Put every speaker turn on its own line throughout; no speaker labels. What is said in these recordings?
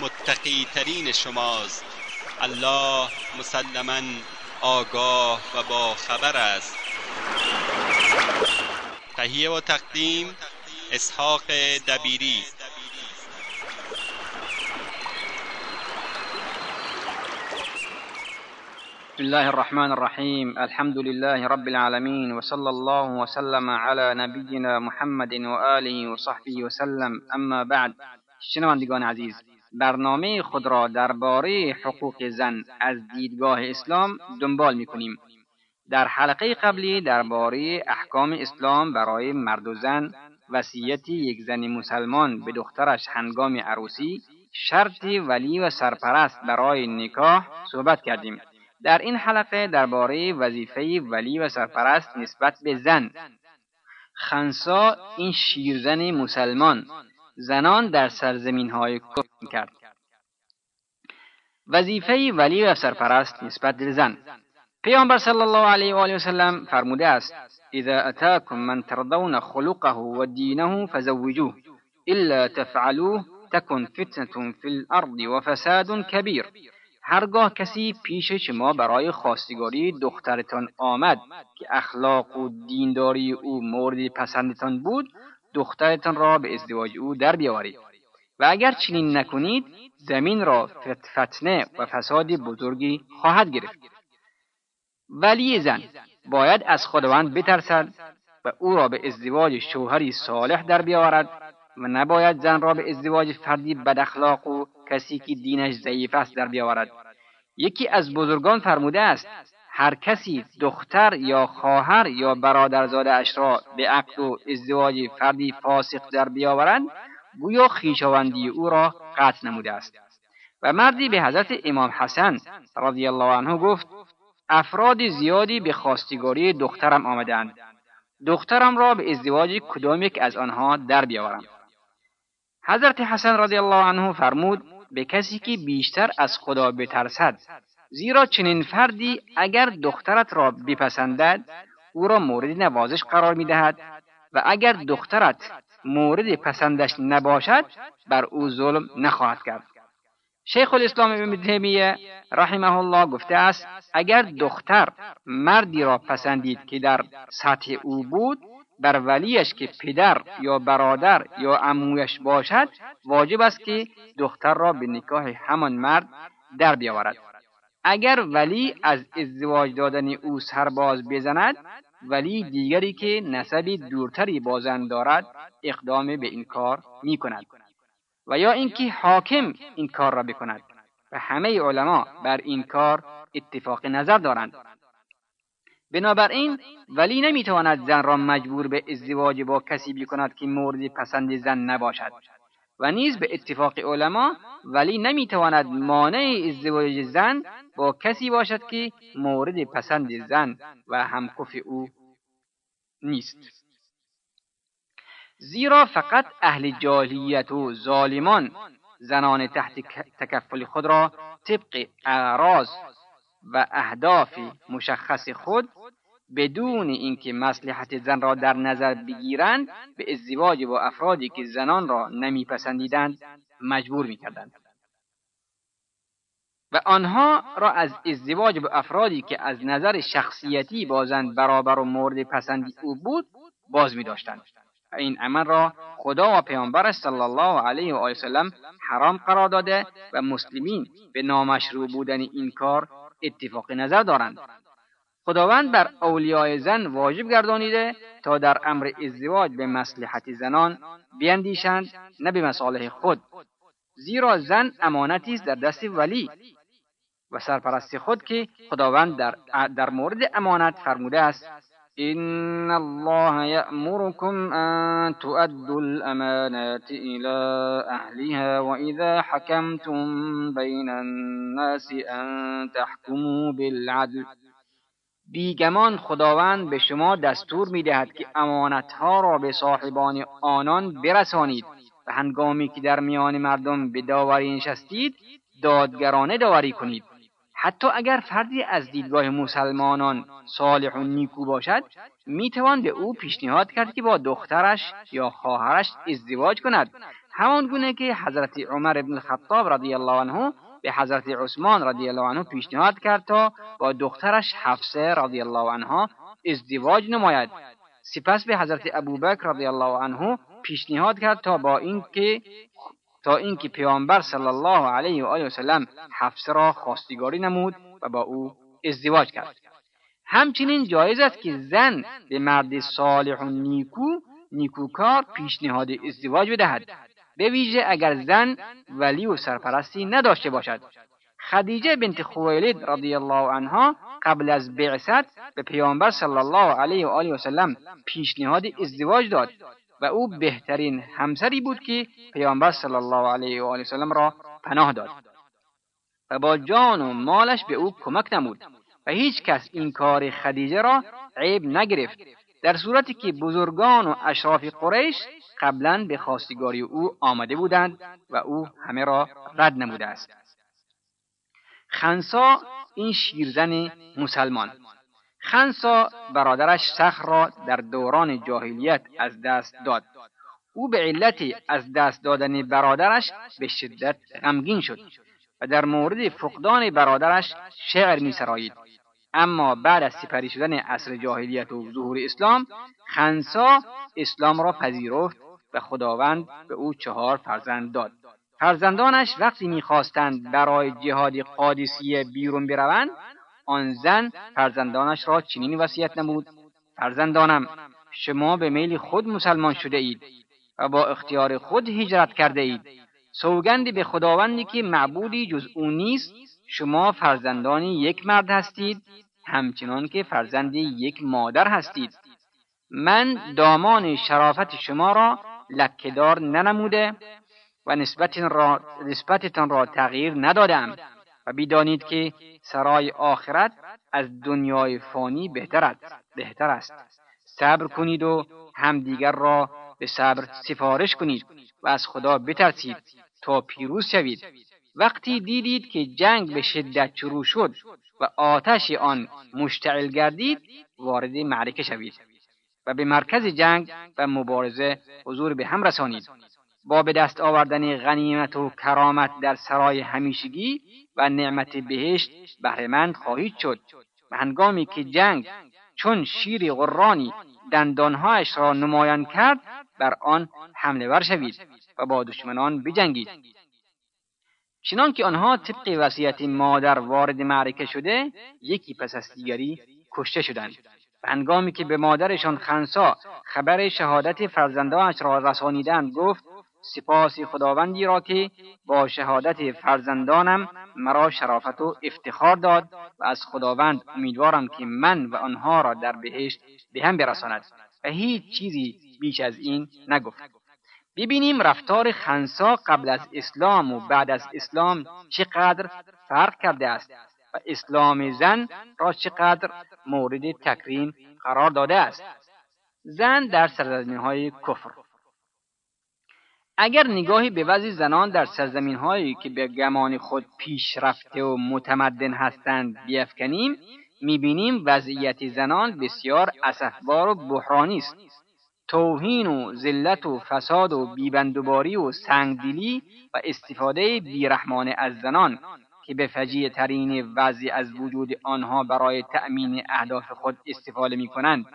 متقی ترین شماست. الله مسلما آگاه و با خبر است. تهیه و تقدیم اسحاق دبیری.
بسم الله الرحمن الرحيم الحمد لله رب العالمين وصلى الله وسلم على نبينا محمد وآله وصحبه وسلم اما بعد شنوندگان عزیز برنامه خود را درباره حقوق زن از دیدگاه اسلام دنبال می کنیم. در حلقه قبلی درباره احکام اسلام برای مرد و زن وصیت یک زن مسلمان به دخترش هنگام عروسی شرطی ولی و سرپرست برای نکاح صحبت کردیم. در این حلقه درباره وظیفه ولی و سرپرست نسبت به زن. خنسا این شیرزن مسلمان. زنان در سرزمین های کفر کرد وظیفه ولی و سرپرست نسبت به زن. پیامبر صلی الله علیه و آله و سلم فرموده است اذا اتاكم من ترضون خلقه و دینه فزوجوه الا تفعلوه تكن فتنه في الارض و فساد هرگاه کسی پیش شما برای خواستگاری دخترتان آمد که اخلاق و دینداری او مورد پسندتان بود دخترتان را به ازدواج او در بیاورید. و اگر چنین نکنید زمین را فتنه و فساد بزرگی خواهد گرفت. ولی زن باید از خداوند بترسد و او را به ازدواج شوهری صالح در بیاورد و نباید زن را به ازدواج فردی بداخلاق و کسی که دینش ضعیف است در بیاورد. یکی از بزرگان فرموده است هر کسی دختر یا خواهر یا برادرزاده اش را به عقد و ازدواج فردی فاسق در بیاورند گویا خویشاوندی او را قطع نموده است. و مردی به حضرت امام حسن رضی الله عنه گفت افراد زیادی به خواستگاری دخترم آمدند دخترم را به ازدواج کدام یک از آنها در بیاورم. حضرت حسن رضی الله عنه فرمود به کسی که بیشتر از خدا بترسد زیرا چنین فردی اگر دخترت را بپسندد او را مورد نوازش قرار می دهد و اگر دخترت مورد پسندش نباشد بر او ظلم نخواهد کرد. شیخ الاسلام ابن تیمیه رحمه الله گفته است اگر دختر مردی را پسندید که در سطح او بود بر ولیش که پدر یا برادر یا عمویش باشد واجب است که دختر را به نکاح همان مرد در بیاورد. اگر ولی از ازدواج دادن او سرباز بزند ولی دیگری که نسبی دورتری با زن دارد اقدام به این کار می کند و یا اینکه حاکم این کار را بکند و همه علما بر این کار اتفاق نظر دارند. بنابراین ولی نمی‌تواند زن را مجبور به ازدواج با کسی بکند که مورد پسند زن نباشد. و نیز به اتفاق علما ولی نمی‌تواند مانع ازدواج زن با کسی باشد که مورد پسند زن و همکف او نیست. زیرا فقط اهل جاهلیت و ظالمان زنان تحت تکفل خود را طبق اعراض و اهداف مشخص خود بدون اینکه مصلحت زن را در نظر بگیرند به ازدواج با افرادی که زنان را نمیپسندیدند مجبور می‌کردند و آنها را از ازدواج با افرادی که از نظر شخصیتی با زن برابر و مورد پسندی او بود باز می داشتند. این عمل را خدا و پیامبر صلی الله علیه و آله حرام قرار داده و مسلمین به نامشروع بودن این کار اتفاق نظر دارند خداوند بر اولیای زن واجب گردانیده تا در امر ازدواج به مصلحت زنان بیندیشند نه به مصالح خود. زیرا زن امانتی است در دست ولی و سرپرست خود که خداوند در, در مورد امانت فرموده است. إن الله يأمركم أن تؤدوا الأمانات إلى أهلها وإذا حكمتم بين الناس أن تحكموا بالعدل بیگمان خداوند به شما دستور می دهد که امانتها را به صاحبان آنان برسانید و هنگامی که در میان مردم به داوری نشستید دادگرانه داوری کنید. حتی اگر فردی از دیدگاه مسلمانان صالح و نیکو باشد می‌توان به او پیشنهاد کرد که با دخترش یا خواهرش ازدواج کند. همان گونه که حضرت عمر ابن الخطاب رضی الله عنه به حضرت عثمان رضی الله عنه پیشنهاد کرد تا با دخترش حفصه رضی الله عنها ازدواج نماید. سپس به حضرت ابوبکر رضی الله عنه پیشنهاد کرد تا با اینکه تا اینکه پیامبر صلی الله علیه و آله و سلم حفصه را خواستگاری نمود و با او ازدواج کرد. همچنین جایز است که زن به مرد صالح و نیکو نیکوکار پیشنهاد ازدواج بدهد. به ویژه اگر زن ولی و سرپرستی نداشته باشد. خدیجه بنت خویلد رضی الله عنها قبل از بعثت به پیامبر صلی الله علیه و آله و سلم پیشنهاد ازدواج داد و او بهترین همسری بود که پیامبر صلی الله علیه و آله وسلم را پناه داد. و با جان و مالش به او کمک نمود و هیچ کس این کار خدیجه را عیب نگرفت. در صورتی که بزرگان و اشراف قریش قبلا به خواستگاری او آمده بودند و او همه را رد نموده است. خنسا این شیرزن مسلمان. خنسا برادرش سخر را در دوران جاهلیت از دست داد. او به علت از دست دادن برادرش به شدت غمگین شد و در مورد فقدان برادرش شعر می سرایید. اما بعد از سپری شدن عصر جاهلیت و ظهور اسلام خنسا اسلام را پذیرفت و خداوند به او چهار فرزند داد. فرزندانش وقتی می‌خواستند برای جهاد قادسیه بیرون بروند آن زن فرزندانش را چنین وصیت نمود. فرزندانم شما به میل خود مسلمان شده اید و با اختیار خود هجرت کرده اید. سوگندی به خداوندی که معبودی جز او نیست شما فرزندانی یک مرد هستید همچنان که فرزندی یک مادر هستید. من دامان شرافت شما را لکهدار ننموده و نسبتتان را, نسبتتان را تغییر ندادم و بدانید که سرای آخرت از دنیای فانی بهتر بهتر است. صبر کنید و همدیگر را به صبر سفارش کنید و از خدا بترسید تا پیروز شوید. وقتی دیدید که جنگ به شدت شروع شد و آتش آن مشتعل گردید وارد معرکه شوید. و به مرکز جنگ و مبارزه حضور به هم رسانید. با به دست آوردن غنیمت و کرامت در سرای همیشگی و نعمت بهشت بهرهمند خواهید شد. و هنگامی که جنگ چون شیر غرانی دندانهایش را نمایان کرد بر آن حمله ور شوید و با دشمنان بجنگید. چنان که آنها طبق وصیت مادر وارد معرکه شده یکی پس از دیگری کشته شدند. هنگامی که به مادرشان خنسا خبر شهادت فرزندانش را رسانیدند گفت سپاس خداوندی را که با شهادت فرزندانم مرا شرافت و افتخار داد و از خداوند امیدوارم که من و آنها را در بهشت به هم برساند. و هیچ چیزی بیش از این نگفت. ببینیم رفتار خنسا قبل از اسلام و بعد از اسلام چقدر فرق کرده است. و اسلام زن را چقدر مورد تکریم قرار داده است. زن در سرزمین های کفر. اگر نگاهی به وضع زنان در سرزمین هایی که به گمان خود پیشرفته و متمدن هستند بیافکنیم می‌بینیم وضعیت زنان بسیار اسفبار و بحرانی است. توهین و ذلت و فساد و بیبندوباری و سنگدلی و استفاده بیرحمانه از زنان که به فجیع ترین وضع از وجود آنها برای تأمین اهداف خود استفاده می کنند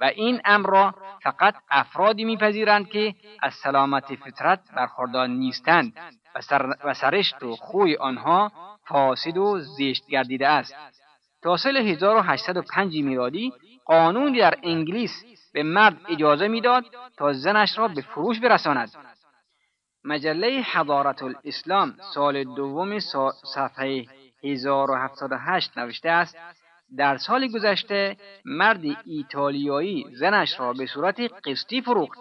و این امر را فقط افرادی میپذیرند که از سلامت فطرت برخوردار نیستند و, سر سرشت و خوی آنها فاسد و زشت گردیده است. تا سال 1805 میلادی قانونی در انگلیس به مرد اجازه می‌داد تا زنش را به فروش برساند. مجله حضارت الاسلام سال دوم صفحه 1078 نوشته است در سال گذشته مرد ایتالیایی زنش را به صورت قسطی فروخت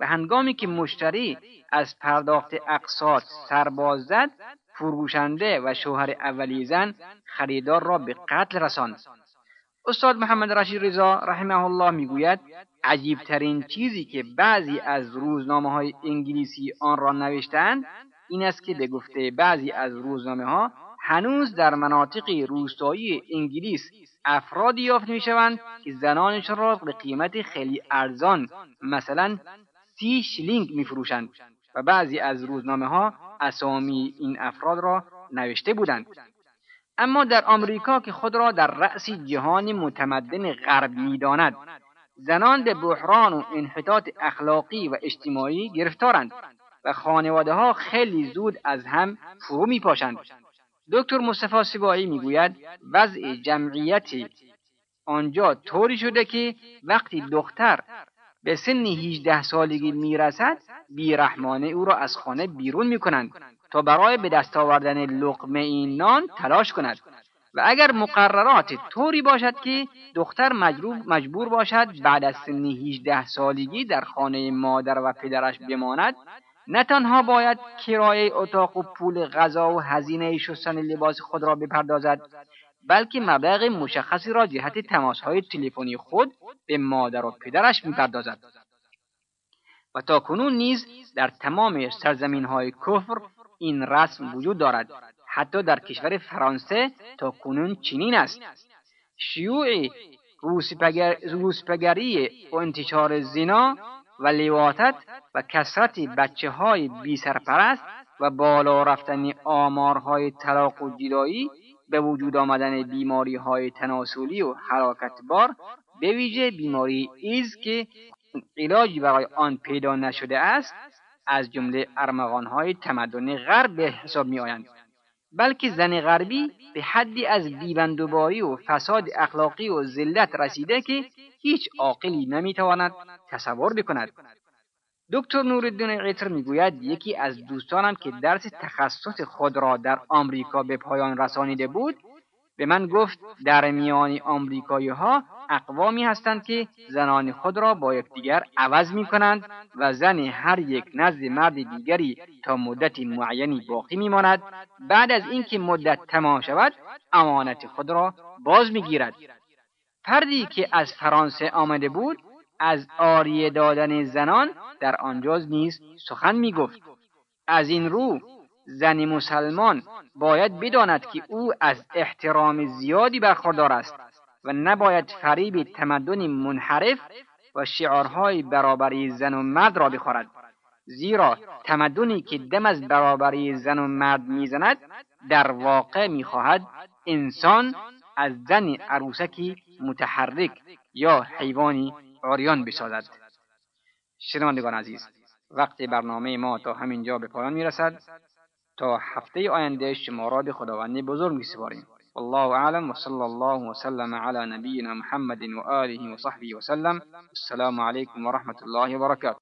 و هنگامی که مشتری از پرداخت اقساط سرباز زد فروشنده و شوهر اولی زن خریدار را به قتل رساند. استاد محمد رشید رضا رحمه الله می‌گوید عجیبترین چیزی که بعضی از روزنامه های انگلیسی آن را نوشتند این است که به گفته بعضی از روزنامه ها هنوز در مناطق روستایی انگلیس افرادی یافت می‌شوند که زنانشان را به قیمت خیلی ارزان مثلا سی شلینگ میفروشند و بعضی از روزنامه ها اسامی این افراد را نوشته بودند. اما در آمریکا که خود را در رأس جهان متمدن غرب می‌داند زنان به بحران و انحطاط اخلاقی و اجتماعی گرفتارند و خانواده ها خیلی زود از هم فرو می پاشند. دکتر مصطفی سبایی می‌گوید وضع جمعیتی آنجا طوری شده که وقتی دختر به سن 18 سالگی می‌رسد بیرحمانه او را از خانه بیرون می‌کنند تا برای به دست آوردن لقمه این نان تلاش کند و اگر مقررات طوری باشد که دختر مجبور باشد بعد از سن 18 سالگی در خانه مادر و پدرش بماند نه تنها باید کرایه اتاق و پول غذا و هزینه شستن لباس خود را بپردازد بلکه مبلغ مشخصی را جهت تماسهای تلفنی خود به مادر و پدرش می‌پردازد. و تا کنون نیز در تمام سرزمین های کفر این رسم وجود دارد. حتی در کشور فرانسه تا کنون چنین است شیوع روسپگری و انتشار زنا و لیواتت و کسرت بچه های بی سرپرست و بالا رفتن آمارهای طلاق و جدایی به وجود آمدن بیماری های تناسلی و بار به ویژه بیماری ایز که علاجی برای آن پیدا نشده است از جمله ارمغانهای تمدن غرب به حساب می آیند. بلکه زن غربی به حدی از بیبندوباری و فساد اخلاقی و ذلت رسیده که هیچ عاقلی نمی‌تواند تصور بکند. دکتر نورالدین عطر می‌گوید یکی از دوستانم که درس تخصص خود را در آمریکا به پایان رسانیده بود به من گفت در میان آمریکایی ها اقوامی هستند که زنان خود را با یکدیگر عوض می کنند و زن هر یک نزد مرد دیگری تا مدت معینی باقی میماند. بعد از اینکه مدت تمام شود امانت خود را باز می‌گیرد. فردی که از فرانسه آمده بود از آریه دادن زنان در آنجا نیز سخن می‌گفت. از این رو زن مسلمان باید بداند که او از احترام زیادی برخوردار است و نباید فریب تمدن منحرف و شعارهای برابری زن و مرد را بخورد. زیرا تمدنی که دم از برابری زن و مرد می‌زند در واقع می‌خواهد انسان از زن عروسکی متحرک یا حیوانی عریان بسازد. شنوندگان عزیز وقت برنامه ما تا همینجا به پایان می‌رسد. تا هفته آینده شما را به خداوند بزرگ میسپاریم والله اعلم وصلى الله وسلم على نبينا محمد وآله وصحبه وسلم السلام عليكم ورحمة الله وبركاته